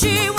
she